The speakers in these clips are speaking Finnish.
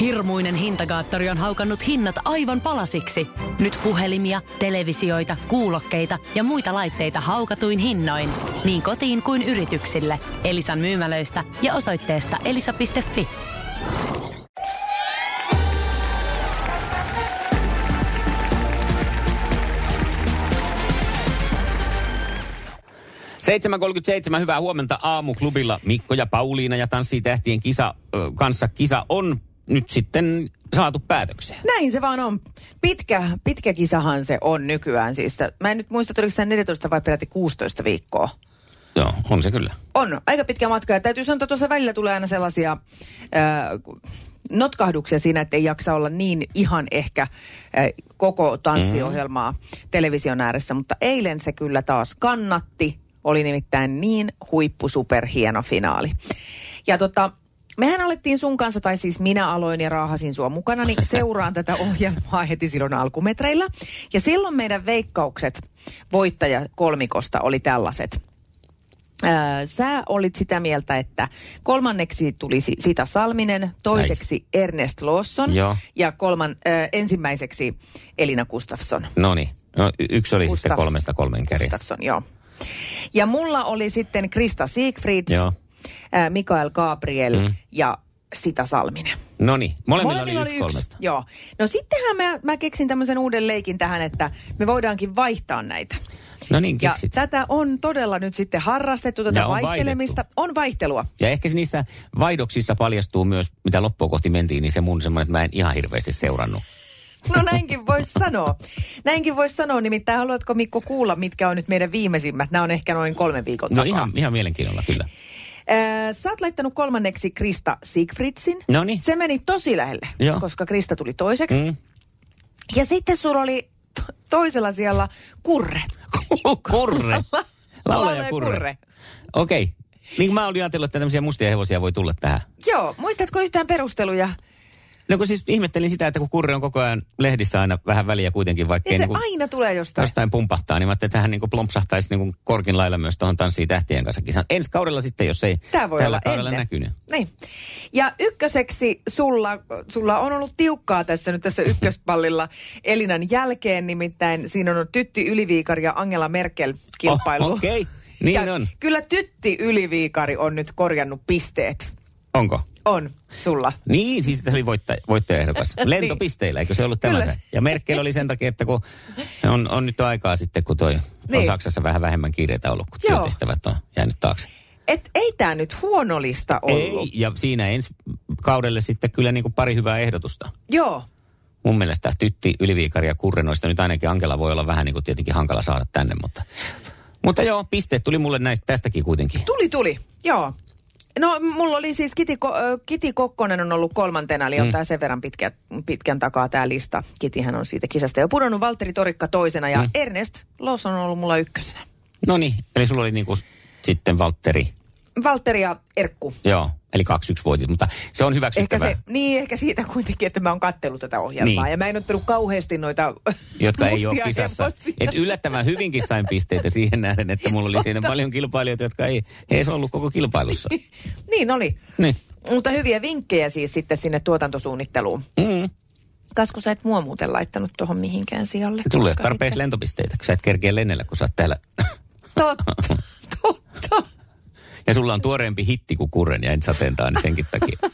Hirmuinen hintakaattori on haukannut hinnat aivan palasiksi. Nyt puhelimia, televisioita, kuulokkeita ja muita laitteita haukatuin hinnoin. Niin kotiin kuin yrityksille. Elisan myymälöistä ja osoitteesta elisa.fi. seitsemän hyvää huomenta aamuklubilla. Mikko ja Pauliina ja Tanssii tähtien kisa, kanssa kisa on nyt sitten saatu päätökseen. Näin se vaan on. Pitkä, pitkä kisahan se on nykyään. Siis, mä en nyt muista, oliko se 14 vai peräti 16 viikkoa. Joo, on se kyllä. On, aika pitkä matka. Ja täytyy sanoa, että tuossa välillä tulee aina sellaisia ää, notkahduksia siinä, että ei jaksa olla niin ihan ehkä ää, koko tanssiohjelmaa mm-hmm. television ääressä. Mutta eilen se kyllä taas kannatti. Oli nimittäin niin huippu super hieno finaali. Ja tota, mehän alettiin sun kanssa, tai siis minä aloin ja raahasin sua mukana, niin seuraan tätä ohjelmaa heti silloin alkumetreillä. Ja silloin meidän veikkaukset voittaja kolmikosta oli tällaiset. Ää, sä olit sitä mieltä, että kolmanneksi tuli Sita Salminen, toiseksi Näin. Ernest Lawson Joo. ja kolman, ää, ensimmäiseksi Elina Gustafsson. No niin, no, yksi oli Gustafs- sitten kolmesta kolmen kärjestä. Gustafsson, joo. Ja mulla oli sitten Krista Siegfrieds, Joo. Ää, Mikael Gabriel mm. ja Sita Salminen. No niin, molemmilla, Molemmilla oli, yksi kolmesta. Joo. No sittenhän mä, mä keksin tämmöisen uuden leikin tähän, että me voidaankin vaihtaa näitä. No niin, Ja tätä on todella nyt sitten harrastettu, tätä Ja on vaihtelemista. vaihdettu. On vaihtelua. Ja ehkä niissä vaihdoksissa paljastuu myös, mitä loppua kohti mentiin, niin se mun semmoinen, että mä en ihan hirveästi seurannut. No näinkin voisi sanoa. Näinkin voisi sanoa. Nimittäin haluatko Mikko kuulla, mitkä on nyt meidän viimeisimmät? Nämä on ehkä noin kolme viikon No takaa. ihan, ihan mielenkiinnolla kyllä. Äh, sä oot laittanut kolmanneksi Krista Siegfriedsin. Noniin. Se meni tosi lähelle, Joo. koska Krista tuli toiseksi. Mm. Ja sitten sulla oli to- toisella siellä Kurre. kurre. Laulaja kurre. Kurre. Okei. Okay. Niin mä olin ajatellut, että tämmöisiä mustia hevosia voi tulla tähän. Joo, muistatko yhtään perusteluja? No kun siis ihmettelin sitä, että kun kurre on koko ajan lehdissä aina vähän väliä kuitenkin, vaikka Niin se niin aina tulee jostain. jostain pumpahtaa, niin mä ajattelin, että hän niin plompsahtaisi niin korkin lailla myös tuohon Tanssii tähtien kanssa kisan. Ensi kaudella sitten, jos ei Tämä voi tällä olla kaudella ennen. näkynyt. Niin. Ja ykköseksi sulla, sulla on ollut tiukkaa tässä nyt tässä ykköspallilla Elinan jälkeen, nimittäin siinä on Tytti Yliviikari ja Angela Merkel kilpailu. Oh, Okei, niin ja on. Kyllä Tytti Yliviikari on nyt korjannut pisteet. Onko? On sulla. Niin, siis se oli voittaja, voittajaehdokas. Lentopisteillä, eikö se ollut tämä Kyllä. se? Ja Merkel oli sen takia, että kun on, on nyt aikaa sitten, kun toi on Niin. Saksassa vähän vähemmän kiireitä ollut, kun Joo. työtehtävät on jäänyt taakse. Et ei tämä nyt huono lista ollut. Ei, ja siinä ensi kaudelle sitten kyllä niin kuin pari hyvää ehdotusta. Joo. Mun mielestä Tytti, Yliviikari ja Kurre, noista nyt ainakin Angela voi olla vähän niin kuin tietenkin hankala saada tänne, mutta... Mutta joo, pisteet tuli mulle näistä tästäkin kuitenkin. Tuli, tuli. Joo. No, mulla oli siis Kiti, Ko- Kiti Kokkonen on ollut kolmantena, eli on tää sen verran pitkä, pitkän takaa tämä lista. Kitihän on siitä kisasta jo pudonnut, Valtteri Torikka toisena ja Ernest Lawson on ollut mulla ykkösenä. No niin, eli sulla oli niin kuin sitten Valtteri, Valtteri ja Erkku. joo, eli 2-1 voitit, mutta se on Ehkä hyväksyttävää. se, niin, ehkä siitä kuitenkin, että mä oon kattellut tätä ohjelmaa. Niin. Ja mä en ottanut kauheasti noita jotka ei ole kisassa. Et yllättävän hyvinkin sain pisteitä siihen nähden, että mulla oli siinä paljon kilpailijoita, jotka ei he edes ollut koko kilpailussa. niin oli. Niin. Mutta hyviä vinkkejä siis sitten sinne tuotantosuunnitteluun. Mm. Kasku, sä et mua muuten laittanut tuohon mihinkään sijalle. Ei koska tarpeeksi sitten- lentopisteitä, kun sä et kerkeä lennellä, kun sä oot täällä. Totta, totta. Ja sulla on tuoreempi hitti kuin kurren ja en niin senkin takia.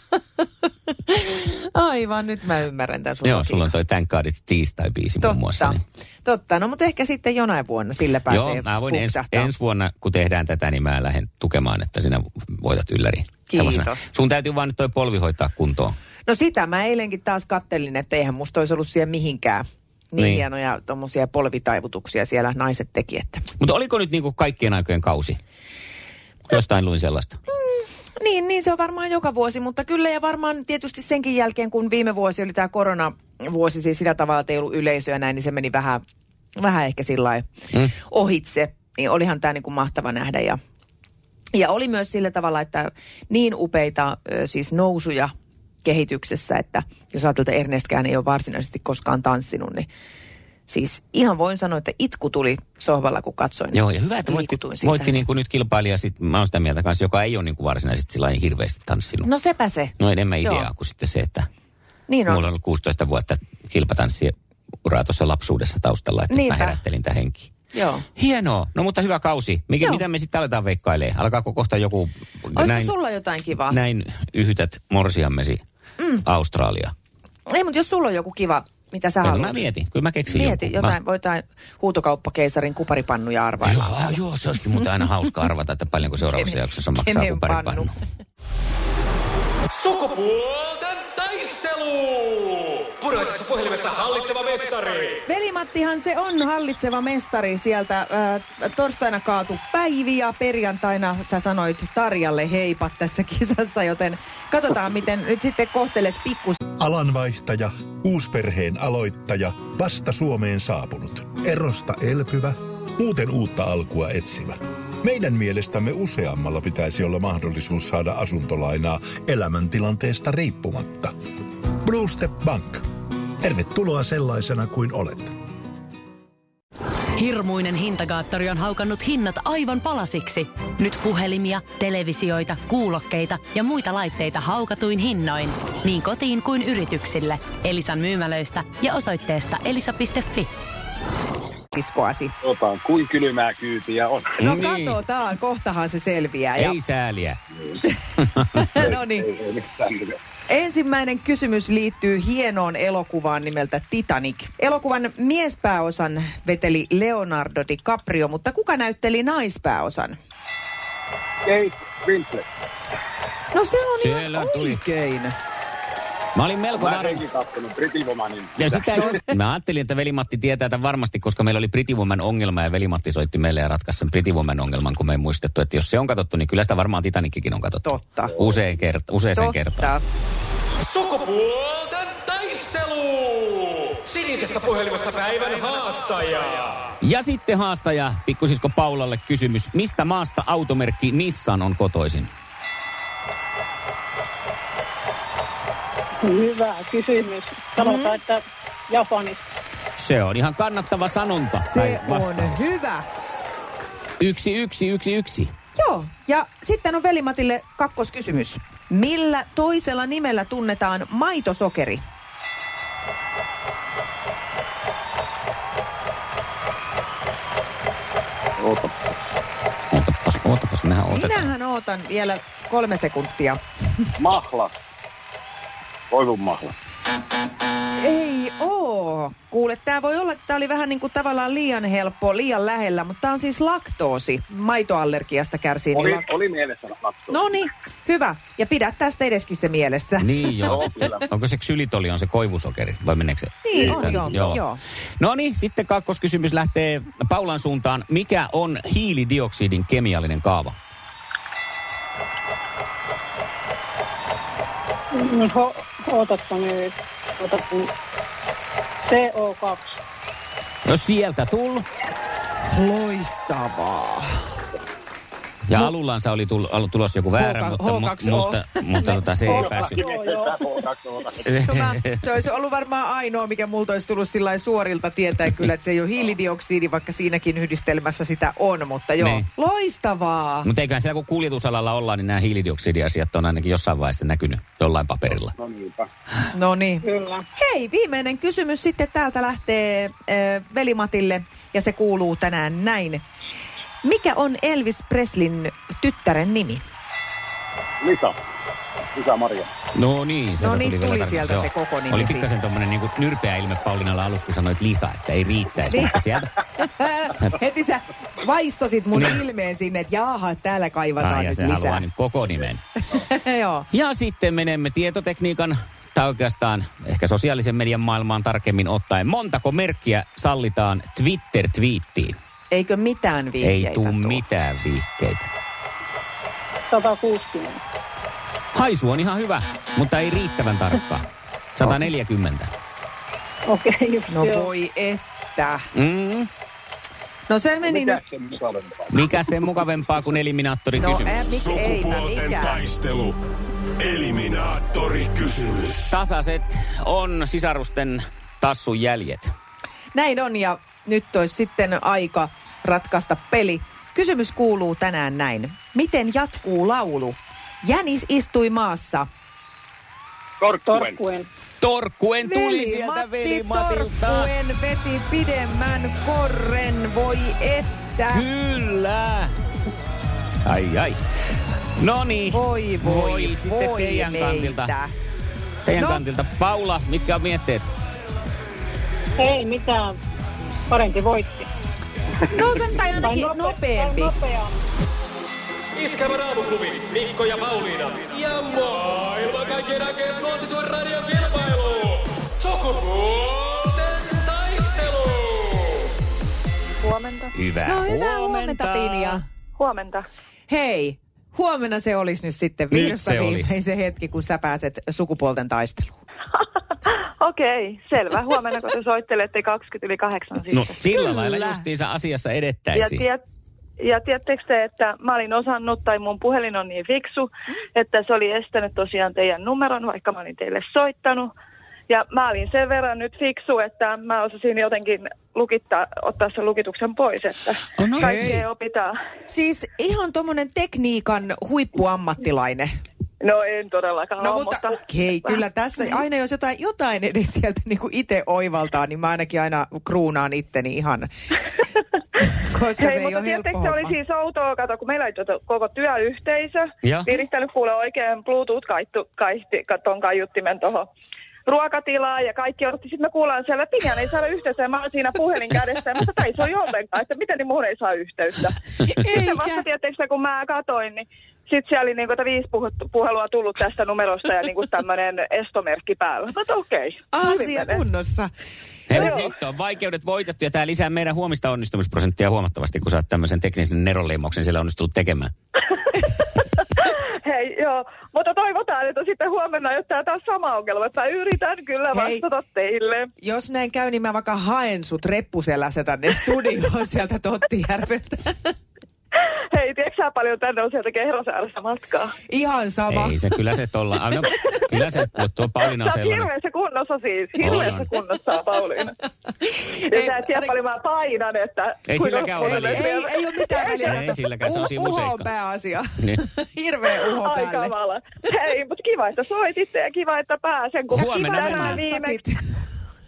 Aivan, nyt mä ymmärrän tämän sun Joo, logiikan. sulla on toi Thank God It's Tiistai-biisi muun muassa. Totta, Niin. totta. No mutta ehkä sitten jonain vuonna sillä pääsee Joo, mä voin ens, ensi vuonna, kun tehdään tätä, niin mä lähden tukemaan, että sinä voitat ylläri. Kiitos. hevosena. Sun täytyy vaan nyt toi polvi hoitaa kuntoon. No sitä mä eilenkin taas kattelin, että eihän musta olisi ollut siellä mihinkään. Niin, Niin. niin. hienoja tuommoisia polvitaivutuksia siellä naiset teki, että... Mutta oliko nyt niinku kaikkien aikojen kausi? Jostain luin sellaista. Niin, niin se on varmaan joka vuosi, mutta kyllä ja varmaan tietysti senkin jälkeen, kun viime vuosi oli tämä koronavuosi, siis sillä tavalla, että ei ollut yleisöä näin, niin se meni vähän, vähän ehkä sillä Mm. ohitse. Niin olihan tämä niinku mahtava nähdä ja, ja oli myös sillä tavalla, että niin upeita siis nousuja kehityksessä, että jos ajatellaan, että Ernestkään ei ole varsinaisesti koskaan tanssinut, niin siis ihan voin sanoa, että itku tuli sohvalla, kun katsoin. Joo, ja hyvä, että voitti, voitti niin kuin nyt kilpailija, sit, mä oon sitä mieltä kanssa, joka ei ole niin kuin varsinaisesti sillä hirveästi tanssinut. No sepä se. No enemmän Joo. ideaa kuin sitten se, että Niin on. Mulla on ollut 16 vuotta kilpatanssiuraa tuossa lapsuudessa taustalla, että Niinpä. mä herättelin tämän henkiin. Joo. Hienoa. No mutta hyvä kausi. Mikä, Joo. mitä me sitten aletaan veikkailee? Alkaako kohta joku Olisiko näin, sulla jotain kivaa? näin yhytät morsiammesi mm. Australia? Ei, mutta jos sulla on joku kiva, mitä sä Joo, haluat. mä mietin. Kyllä mä keksin Mieti, jonkun. jotain, voitain huutokauppakeisarin kuparipannuja arvailla. Mä, joo, joo, se olisikin muuten aina hauska arvata, että paljonko seuraavassa Kenen- jaksossa maksaa kenen kuparipannu. pannu? Sukupuolten taistelu! Puraisessa puhelimessa hallitseva mestari. Veli-Mattihan se on hallitseva mestari sieltä. Äh, torstaina kaatu Päivi ja perjantaina sä sanoit Tarjalle heipat tässä kisassa, joten katsotaan miten nyt sitten kohtelet pikkus. Alanvaihtaja, uusperheen aloittaja, vasta Suomeen saapunut, erosta elpyvä, muuten uutta alkua etsimä. Meidän mielestämme useammalla pitäisi olla mahdollisuus saada asuntolainaa elämäntilanteesta riippumatta. Blue Step Bank. Tervetuloa sellaisena kuin olet. Hirmuinen hintakaattori on haukannut hinnat aivan palasiksi. Nyt puhelimia, televisioita, kuulokkeita ja muita laitteita haukatuin hinnoin. Niin kotiin kuin yrityksille. Elisan myymälöistä ja osoitteesta elisa.fi. Kiskoasi. Tota, kuin kylmää kyytiä on. No Niin. katsotaan, kohtahan se selviää. Ja, Ei sääliä. no niin. Ensimmäinen kysymys liittyy hienoon elokuvaan nimeltä Titanic. Elokuvan miespääosan veteli Leonardo DiCaprio, mutta kuka näytteli naispääosan? Kate Winslet. No se on Siellä ihan tuli. oikein. Mä olin melko Mä varma. enkin kattonut. Ja sitä just, mä ajattelin, että velimatti tietää tämän varmasti, koska meillä oli Pretty Woman ongelma ja velimatti soitti meille ja ratkaisi sen Pretty Woman ongelman, kun me ei muistettu, että jos se on katsottu, niin kyllä sitä varmaan Titanickikin on katsottu. Totta. Usein kert- useaseen kertaan. Totta. Sukupuolten taistelu! Sinisessä puhelimessa päivän haastaja. Ja sitten haastaja, pikkusisko Paulalle kysymys. Mistä maasta automerkki Nissan on kotoisin? Hyvä kysymys. Sanotaan, että Japanista. Se on ihan kannattava sanonta. Se on hyvä. Yksi, yksi, yksi, yksi. Joo, ja sitten on Velimatille kakkoskysymys. Millä toisella nimellä tunnetaan maitosokeri? Oota. Ootapas, ootapas, mehän otetaan. Minähän ootan vielä kolme sekuntia. Mahla. Koivun mahla. Ei oo. Kuule, tää voi olla, että tää oli vähän niin kuin tavallaan liian helppo, liian lähellä, mutta tää on siis laktoosi. Maitoallergiasta kärsii. Oli, Niin lak- oli mielessä lakto. no niin, hyvä. Ja pidä tästä edeskin se mielessä. Niin joo. Joo, Sitten, kyllä. onko se xylitoli, on se koivusokeri vai meneekö se? Niin, on, Sitten- joo, joo. No niin, sitten kakkoskysymys lähtee Paulan suuntaan. Mikä on hiilidioksidin kemiallinen kaava? Mm, Ho, ootappa nyt. Ootappa nyt. CO2. No sieltä tull. Loistavaa. Ja no. alullansa oli tull, ollut tulossa joku väärä, H2O. mutta, mutta, mutta, mutta tota, se ei päässyt. Joo, joo. Mä, se olisi ollut varmaan ainoa, mikä multa olisi tullut sillä suorilta tietää kyllä, että se ei ole hiilidioksidi, vaikka siinäkin yhdistelmässä sitä on, mutta joo. Niin. Loistavaa. Mutta eiköhän siellä kun kuljetusalalla ollaan, niin nämä hiilidioksidiasiat on ainakin jossain vaiheessa näkynyt jollain paperilla. No niinpä. No niin. Kyllä. Hei, viimeinen kysymys sitten täältä lähtee äh, Velimatille ja se kuuluu tänään näin. Mikä on Elvis Preslin tyttären nimi? Lisa. Lisa Maria. No niin, sieltä No niin, tuli, tuli sieltä joo. se koko nimi Oli pikkasen tommonen niinku nyrpeä ilme Paulinalla alussa, kun sanoit Lisa, että ei riittäisi, Niin. mutta sieltä. Heti sä vaistosit mun Niin. ilmeen sinne, että jaaha, täällä kaivataan Ai, ja nyt se lisää. haluaa nyt koko nimen. Joo. Ja sitten menemme tietotekniikan, tai oikeastaan ehkä sosiaalisen median maailmaan tarkemmin ottaen. Montako merkkiä sallitaan Twitter-twiittiin? Eikö mitään viikkeitä Ei tuu mitään viikkeitä. 160. Haisu on ihan hyvä, mutta ei riittävän tarkkaa. 140. Okei, okay, just No joo. voi että. Mm. No se meni Mikä nyt. sen mukavempaa? Mikä sen mukavempaa kuin No eliminaattorikysymys? ää, mik, eipä Sukupuolten mikään. taistelu. Eliminaattori kysymys. Tasaiset on sisarusten tassun jäljet. Näin on ja nyt olisi sitten aika ratkaista peli. Kysymys kuuluu tänään näin. Miten jatkuu laulu? Jänis istui maassa. Torkkuen. Torkkuen. Torkkuen tuli sieltä Matti veli-Matilta. Torkkuen veti pidemmän korren, voi että. Kyllä. Ai ai. No niin. Voi voi, voi sitten voi teidän meitä. kantilta. Teidän No. kantilta. Paula, mitkä on mietteet? Ei mitään. Parempi voitti. No se nyt ainakin Tai nope- nopeampi. tai nopea. Iskävä raamuklubi, Mikko ja Pauliina. Ja maailman kaikkien aikeen suosituen radiokilpailu. Sukupuolten taistelu. Huomenta. Hyvää No hyvää huomenta, Pinja. Huomenta. Hei, huomenna se olisi nyt sitten virsta se viimein se hetki, kun sä pääset sukupuolten taisteluun. Okei, selvä. Huomenna kun te soittelette 20 yli 8 siis. No sillä Kyllä. lailla justiinsa asiassa ja, edettäisiin. tiet, ja tiedättekö te, että mä olin osannut, tai mun puhelin on niin fiksu, että se oli estänyt tosiaan teidän numeron, vaikka mä olin teille soittanut. Ja mä olin sen verran nyt fiksu, että mä osasin jotenkin lukittaa, ottaa sen lukituksen pois, että Oh, no kaikkea opitaan. Siis ihan tommonen tekniikan huippuammattilainen. No en todellakaan No ole, mutta okei, kyllä tässä aina jos jotain, jotain edes sieltä niinku itse oivaltaa, niin mä ainakin aina kruunaan itteni ihan. Koska Hei, se ei mutta ole helppo se oli siis outoa, kato, kun meillä oli tota koko työyhteisö, Ja? virittänyt kuule oikein Bluetooth-kaihti, kaihti, ton kaiuttimen tuohon ruokatilaa ja kaikki odotti. Sitten me kuullaan siellä, että ei saada yhteyttä ja mä oon siinä puhelin kädessä. Ja mä sanoin, että ei se ole ollenkaan, että miten niin muun ei saa yhteyttä. Sitten vasta tiedättekö, kun mä katoin, niin sitten siellä oli niinku että viisi puhelua tullut tästä numerosta ja niinku tämmöinen estomerkki päällä. Sanoin, okei. hyvin Asia kunnossa. Hei, Joo. nyt on vaikeudet voitettu ja tämä lisää meidän huomista onnistumisprosenttia huomattavasti, kun sä oot tämmöisen teknisen neronleimauksen siellä onnistunut tekemään. Hei, joo. Mutta toivotaan, että sitten huomenna ei ole tää taas sama ongelma. Mä yritän kyllä Hei. vastata teille. Jos näin käy, niin mä vaikka haen sut reppuselässä tänne studioon sieltä Tottijärveltä. Hei, tiedätkö sä paljon tänne on sieltä Kehrosäärästä matkaa? Ihan sama. Ei se, kyllä se tolla. Ah, No, kyllä se, kun tuo Pauliina on Sä oot sellainen. hirveässä kunnossa siis. Hirveässä On. kunnossa on Pauliina. Ja Ei, sä et tiedä aina- paljon mä painan, että... Ei silläkään ole väliä. Ei, ei ole mitään väliä. Ei kato. silläkään, se on siinä Uho on pääasia. Niin. Hirveä uho Ai päälle. kamala. Hei, mutta kiva, että soititte ja kiva, että pääsen. Kun Huomenna tänään mennään. viimeksi,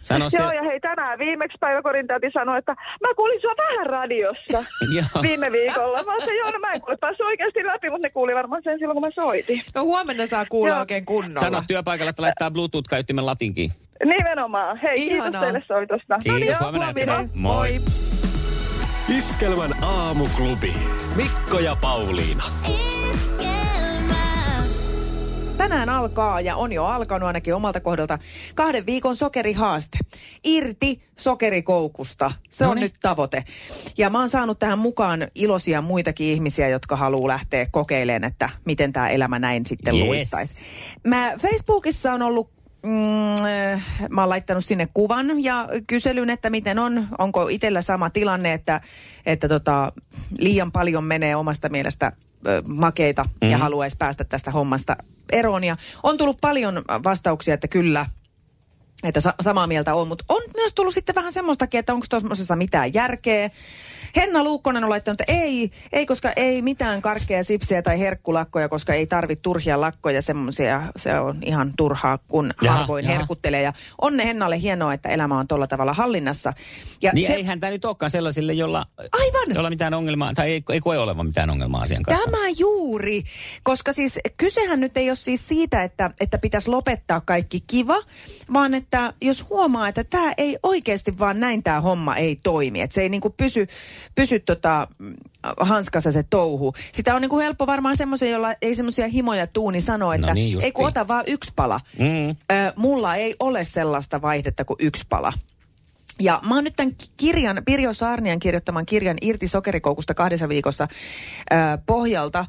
Sano se. Joo, ja hei, tänään viimeksi päiväkorin täti sanoi, että mä kuulin sua vähän radiossa viime viikolla. Mä sanoin, joo, no mä en kuule päässyt oikeasti läpi, mutta ne kuuli varmaan sen silloin, kun mä soitin. No huomenna saa kuulla Joo. oikein kunnolla. Sano työpaikalla, että laittaa Bluetooth-kaiuttimen latinkiin. Nimenomaan. Hei, Ihanaa. kiitos teille soitosta. Kiitos, Joo, huomenna huominen. jatketaan. Moi. Iskelmän aamuklubi, Mikko ja Pauliina. Tänään alkaa ja on jo alkanut ainakin omalta kohdalta kahden viikon sokerihaaste. Irti sokerikoukusta. Se on nyt tavoite. Ja mä oon saanut tähän mukaan iloisia muitakin ihmisiä, jotka haluaa lähteä kokeilemaan, että miten tämä elämä näin sitten Yes. luistaisi. Mä Facebookissa on ollut Mm, mä oon laittanut sinne kuvan ja kyselyn, että miten on, onko itsellä sama tilanne, että, että tota, liian paljon menee omasta mielestä makeita mm-hmm. ja haluaisi päästä tästä hommasta eroon. Ja on tullut paljon vastauksia, että kyllä, että sa- samaa mieltä on, mutta on myös tullut sitten vähän semmoistakin, että onko tuossa mitään järkeä. Henna Luukkonen on laittanut, että ei, ei koska ei mitään karkkeja, sipsejä tai herkkulakkoja, koska ei tarvitse turhia lakkoja, semmoisia, se on ihan turhaa, kun Jaha, harvoin jaha. herkuttelee. Ja onne Hennalle hienoa, että elämä on tuolla tavalla hallinnassa. Ja Niin se, eihän tämä nyt olekaan sellaisille, jolla, Aivan. jolla mitään ongelmaa, tai ei, ei koe olevan mitään ongelmaa asian kanssa. Tämä juuri, koska siis kysehän nyt ei ole siis siitä, että, että pitäisi lopettaa kaikki kiva, vaan että jos huomaa, että tämä ei oikeasti vaan näin tämä homma ei toimi, että se ei niinku pysy, pysy tota, mm, hanskassa se touhu. Sitä on niinku helppo varmaan semmoisen, jolla ei semmoisia himoja tuuni sanoa, että No niin, ei kun ota vaan yksi pala. Mm. Ö, mulla ei ole sellaista vaihdetta kuin yksi pala. Ja mä oon nyt tämän kirjan, Pirjo Saarnian kirjoittaman kirjan Irti sokerikoukusta kahdessa viikossa äh, pohjalta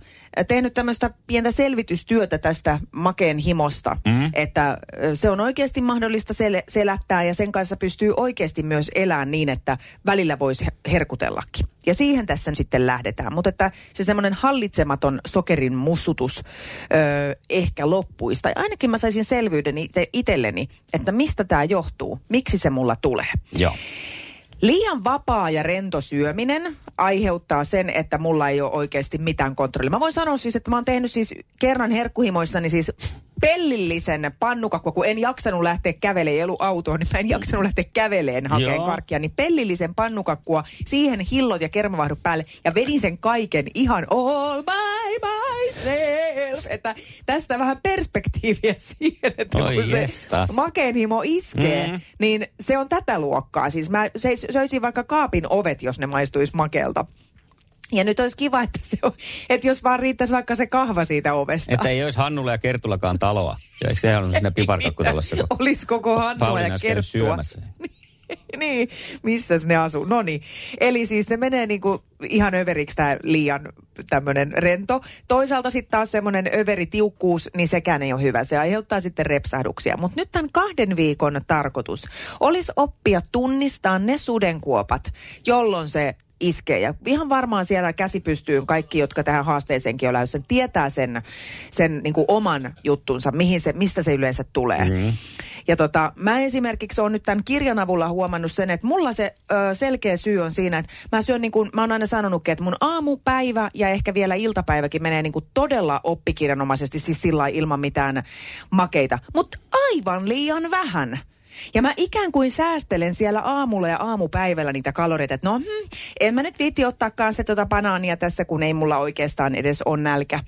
tehnyt tämmöistä pientä selvitystyötä tästä makeen himosta. Mm-hmm. Että äh, se on oikeasti mahdollista sel- selättää ja sen kanssa pystyy oikeasti myös elämään niin, että välillä voisi he- herkutellakin. Ja siihen tässä nyt sitten lähdetään. Mutta että se semmoinen hallitsematon sokerin mussutus ö, ehkä loppuisi. Tai ainakin mä saisin selvyyden ite, itselleni, että mistä tämä johtuu. Miksi se mulla tulee. Joo. Liian vapaa ja rento syöminen aiheuttaa sen, että mulla ei ole oikeasti mitään kontrollia. Mä voin sanoa siis, että mä oon tehnyt siis kerran herkkuhimoissani siis pellillisen pannukakkua, kun en jaksanut lähteä kävelemään, ei ollut autoa, niin mä en jaksanut lähteä käveleen Joo. karkkia, niin pellillisen pannukakkua, siihen hillot ja kermavahdut päälle ja vedin sen kaiken ihan all by myself. Että tästä vähän perspektiiviä siihen, että Oi kun se jestas. makeen himo iskee, Mm. niin se on tätä luokkaa. Siis mä söisin vaikka kaapin ovet, jos ne maistuisi makeelta. Ja nyt olisi kiva, että, se on, että jos vaan riittäisi vaikka se kahva siitä ovesta. Että ei olisi Hannulla ja Kertulakaan taloa. Ja eikö sehän on siinä piparkakkutalossa, kun Olisi koko Hannua Pauliina ja Kerttua. niin, missäs ne asuu? No niin, eli siis se menee niinku ihan överiksi tämä liian tämmöinen rento. Toisaalta sitten taas semmoinen överitiukkuus, niin sekään ei ole hyvä. Se aiheuttaa sitten repsahduksia. Mutta nyt tämän kahden viikon tarkoitus olisi oppia tunnistaa ne sudenkuopat, jolloin se iskee. Ja ihan varmaan siellä käsi pystyyn kaikki, jotka tähän haasteeseenkin on lähdössä, tietää sen, sen niin kuin oman juttunsa, mihin se, mistä se yleensä tulee. Mm. Ja tota, mä esimerkiksi olen nyt tämän kirjan avulla huomannut sen, että mulla se ö, selkeä syy on siinä, että mä syön niin kuin, mä oon aina sanonutkin, että mun aamupäivä ja ehkä vielä iltapäiväkin menee niin kuin todella oppikirjanomaisesti, siis sillä ilman mitään makeita. Mutta aivan liian vähän. Ja mä ikään kuin säästelen siellä aamulla ja aamupäivällä niitä kaloreita, että no, hmm, en mä nyt viitti ottaakaan sitä tota banaania tässä, kun ei mulla oikeastaan edes on nälkä.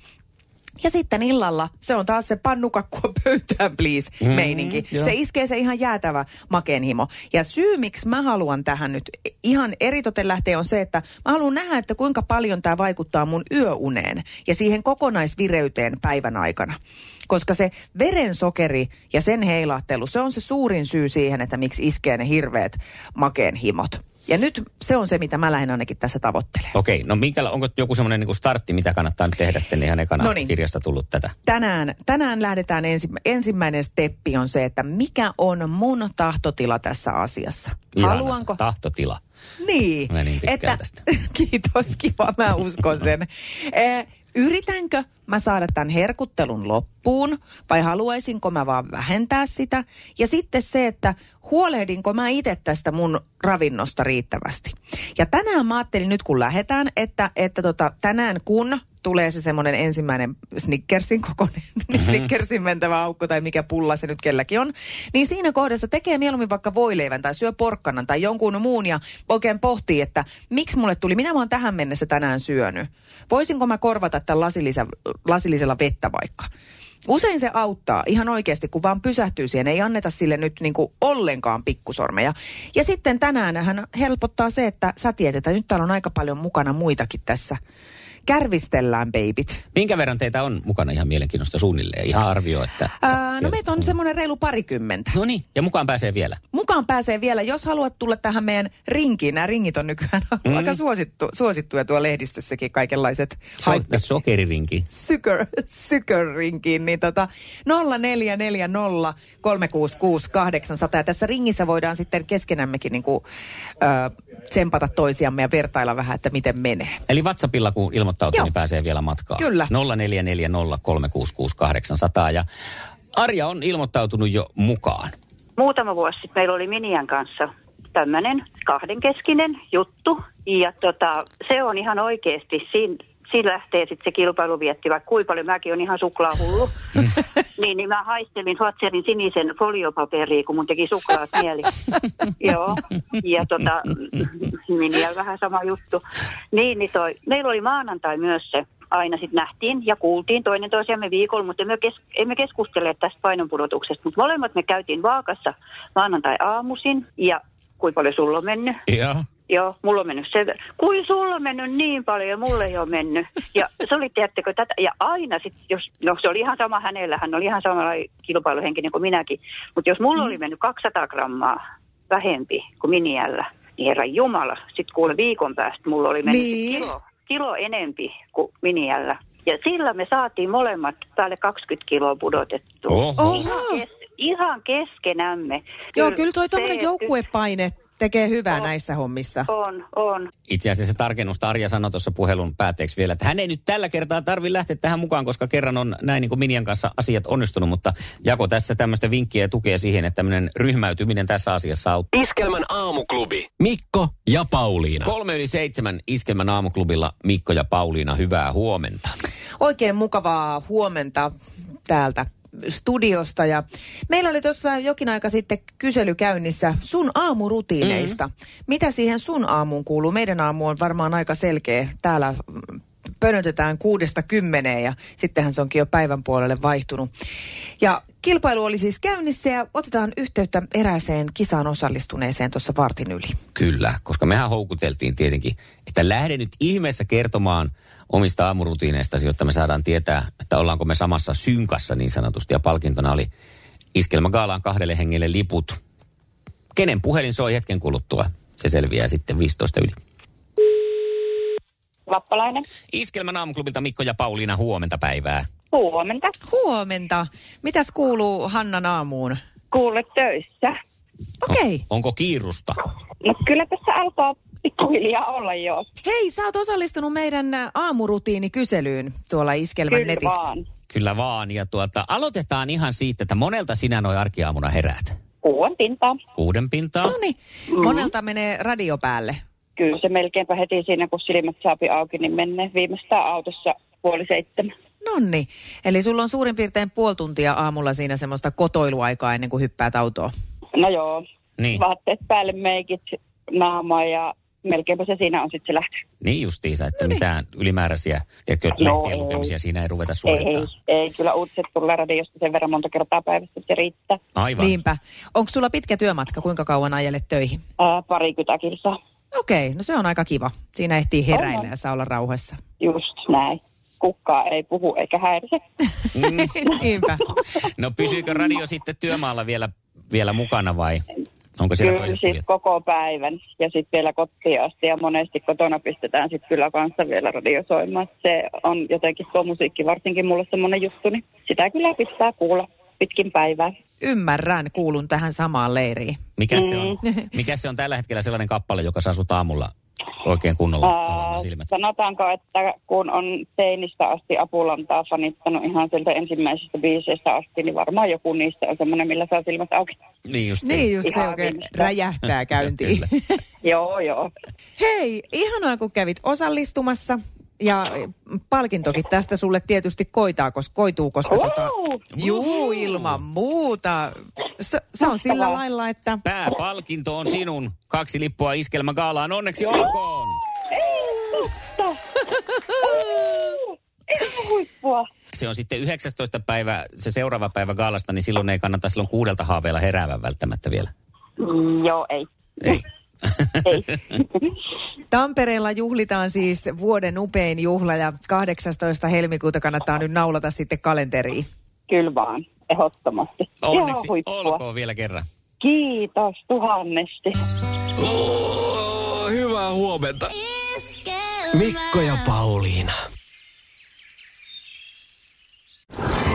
Ja sitten illalla se on taas se pannukakkua pöytään please meininki. joo. Se iskee se ihan jäätävä makeenhimo. Ja syy, miksi mä haluan tähän nyt ihan eritoten lähteä on se, että mä haluan nähdä, että kuinka paljon tämä vaikuttaa mun yöuneen ja siihen kokonaisvireyteen päivän aikana. Koska se verensokeri ja sen heilahtelu, se on se suurin syy siihen, että miksi iskee ne hirveät makeen himot. Ja nyt se on se, mitä mä lähden ainakin tässä tavoittelemaan. Okei, no minkä, onko joku semmoinen niin startti, mitä kannattaa nyt tehdä sitten ihan ekana Noniin. kirjasta tullut tätä? tänään, tänään lähdetään ensi, ensimmäinen steppi on se, että mikä on mun tahtotila tässä asiassa. Ihana Haluanko? Tahtotila. Niin. Mä niin että, tästä. Kiitos, kiva, mä uskon sen. Yritänkö mä saada tämän herkuttelun loppuun vai haluaisinko mä vaan vähentää sitä? Ja sitten se, että huolehdinko mä itse tästä mun ravinnosta riittävästi. Ja tänään mä ajattelin nyt kun lähdetään, että, että tota, tänään kun tulee se semmoinen ensimmäinen Snickersin kokoinen, mm-hmm. Snickersin mentävä aukko tai mikä pulla se nyt kelläkin on, niin siinä kohdassa tekee mieluummin vaikka voileivän tai syö porkkanan tai jonkun muun ja oikein pohtii, että miksi mulle tuli, mitä mä oon tähän mennessä tänään syönyt. Voisinko mä korvata tämän lasillisella, lasillisella vettä vaikka? Usein se auttaa ihan oikeasti, kun vaan pysähtyy siihen. Ei anneta sille nyt niin kuin ollenkaan pikkusormeja. Ja sitten tänään hän helpottaa se, että sä tiedät, että nyt täällä on aika paljon mukana muitakin tässä. Kärvistellään, babyt. Minkä verran teitä on mukana ihan mielenkiinnosta suunnilleen? Ihan arvio, että... Ää, no meitä on semmoinen reilu parikymmentä. No niin, ja mukaan pääsee vielä. Mukaan pääsee vielä, jos haluat tulla tähän meidän rinkiin. Nämä ringit on nykyään mm. aika suosittu, suosittuja tuo lehdistössäkin kaikenlaiset So, sokeririnki. Syker, sykerrinkiin, niin tota 0440 366 800. Ja tässä ringissä voidaan sitten keskenämmekin niinku, ö, tsempata toisiamme ja vertailla vähän, että miten menee. Eli WhatsAppilla kun ilmoittautuu, Joo. niin pääsee vielä matkaan. Kyllä. 0440366800 ja Arja on ilmoittautunut jo mukaan. muutama vuosi sitten meillä oli Minian kanssa tämmöinen kahdenkeskinen juttu. Ja tota, se on ihan oikeasti, siinä, siinä lähtee sitten se kilpailuvietti, vaikka kuinka paljon mäkin on ihan suklaahullu. niin, niin mä haistelin Fatserin sinisen foliopaperia, kun mun teki suklaat mieli. Joo, ja tota, Minian vähän sama juttu. Niin, niin toi, meillä oli maanantai myös se aina sitten nähtiin ja kuultiin toinen toisiamme viikolla, mutta emme, kes, emme keskustele tästä painonpudotuksesta. Mutta molemmat me käytiin vaakassa maanantai aamuisin ja kuinka paljon sulla on mennyt? Joo. Joo, mulla on mennyt sen verran. Kuin sulla on mennyt niin paljon ja mulle ei ole mennyt. Ja se oli, tiedättekö, tätä. Ja aina sitten, jos, no se oli ihan sama hänellä, hän oli ihan samalla kilpailuhenkinen kuin minäkin. Mutta jos mulla oli mennyt 200 grammaa vähempi kuin Miniällä, niin herra Jumala, sitten kuule viikon päästä mulla oli mennyt Niin. kilo, kilo enempi kuin Miniällä. Ja sillä me saatiin molemmat päälle 20 kiloa pudotettua. Oho. Ihan, kes, ihan keskenämme. Joo, kyllä toi se- tuommoinen joukkuepaine tekee hyvää On. näissä hommissa. On, on. Itse asiassa tarkennusta Arja sanoi tuossa puhelun päätteeksi vielä, että hän ei nyt tällä kertaa tarvi lähteä tähän mukaan, koska kerran on näin niin kuin Minian kanssa asiat onnistunut, mutta jako tässä tämmöistä vinkkiä ja tukea siihen, että tämmöinen ryhmäytyminen tässä asiassa auttaa. Iskelmän aamuklubi. Mikko ja Pauliina. Kolme yli seitsemän Iskelmän aamuklubilla Mikko ja Pauliina, hyvää huomenta. Oikein mukavaa huomenta täältä studiosta ja meillä oli tuossa jokin aika sitten kysely käynnissä sun aamurutiineista. Mm. Mitä siihen sun aamuun kuuluu? Meidän aamu on varmaan aika selkeä. Täällä pönötetään kuudesta kymmeneen ja sittenhän se onkin jo päivän puolelle vaihtunut. Ja kilpailu oli siis käynnissä ja otetaan yhteyttä erääseen kisaan osallistuneeseen tuossa vartin yli. Kyllä, koska mehän houkuteltiin tietenkin, että lähde nyt ihmeessä kertomaan omista aamurutiineista, jotta me saadaan tietää, että ollaanko me samassa synkassa niin sanotusti. Ja palkintona oli Iskelmä Gaalaan kahdelle hengelle liput. Kenen puhelin soi hetken kuluttua? Se selviää sitten 15 yli. Vappalainen. Iskelmän aamuklubilta Mikko ja Pauliina huomenta päivää. Huomenta. Huomenta. Mitäs kuuluu Hannan aamuun? Kuule töissä. Okei. On, onko kiirusta? No kyllä tässä alkaa pikkuhiljaa olla jo. Hei, sä oot osallistunut meidän ä, aamurutiinikyselyyn tuolla Iskelmän Kyllä netissä. vaan. Kyllä vaan. Ja tuota, aloitetaan ihan siitä, että monelta sinä noin arkiaamuna heräät. Kuuden pintaa. Kuuden pintaa. No niin, monelta menee radio päälle. Kyllä se melkeinpä heti siinä, kun silmät saapi auki, niin menee viimeistään autossa puoli seitsemän. Nonni. Eli sulla on suurin piirtein puoli tuntia aamulla siinä semmoista kotoiluaikaa ennen kuin hyppäät autoon. No joo, Niin. vaatteet päälle, meikit, naama ja melkeinpä se siinä on sitten se lähtö. Niin justiinsa, että mitään ylimääräisiä tiedätkö, No lehtien ei. lukemisia siinä ei ruveta Ei, suorittaa. ei, kyllä uutiset tulee radiosta sen verran monta kertaa päivässä, että se riittää. Aivan. Niinpä. Onko sulla pitkä työmatka? Kuinka kauan ajelet töihin? Ää, parikymmentä kilsaa. Okei, no se on aika kiva. Siinä ehtii heräillä ja saa olla rauhassa. Just näin. Kukaan ei puhu eikä häiritse. Niinpä. No pysyykö radio sitten työmaalla vielä, vielä mukana vai onko siellä Kyllä sit kuvia? koko päivän ja sitten vielä kotiin asti ja monesti kotona pistetään sitten kyllä kanssa vielä radio soimaan. Se on jotenkin tuo musiikki varsinkin mulle semmoinen juttu, niin sitä kyllä pitää kuulla pitkin päivää. Ymmärrän, kuulun tähän samaan leiriin. Mikä se, on, Mm. mikä se on tällä hetkellä sellainen kappale, joka saa sut aamulla oikein kunnolla Ää, silmät? sanotaanko, että kun on teinistä asti apulantaa fanittanut ihan sieltä ensimmäisestä biiseistä asti, niin varmaan joku niistä on semmoinen, millä saa silmät auki. Niin just Niin just se oikein viimeistä. räjähtää käyntiin. joo, joo. Hei, ihanaa kun kävit osallistumassa. Ja palkintokin tästä sulle tietysti koitaa, koska koituu, koska tota, Uhu! juu, ilman muuta. Se, se on sillä lailla, että Pääpalkinto on sinun. Kaksi lippua Iskelmä Gaalaan. Onneksi olkoon! Huippua. Se on sitten 19. päivä, se seuraava päivä Gaalasta, niin silloin ei kannata silloin kuudelta haaveilla heräävän välttämättä vielä. Joo, ei. Ei. Ei. Tampereella juhlitaan siis vuoden upein juhla ja 18. helmikuuta kannattaa nyt naulata sitten kalenteriin. Kyllä vaan, ehdottomasti. Onneksi olkoon vielä kerran. Kiitos tuhannesti. Oh, hyvää huomenta. Mikko ja Pauliina.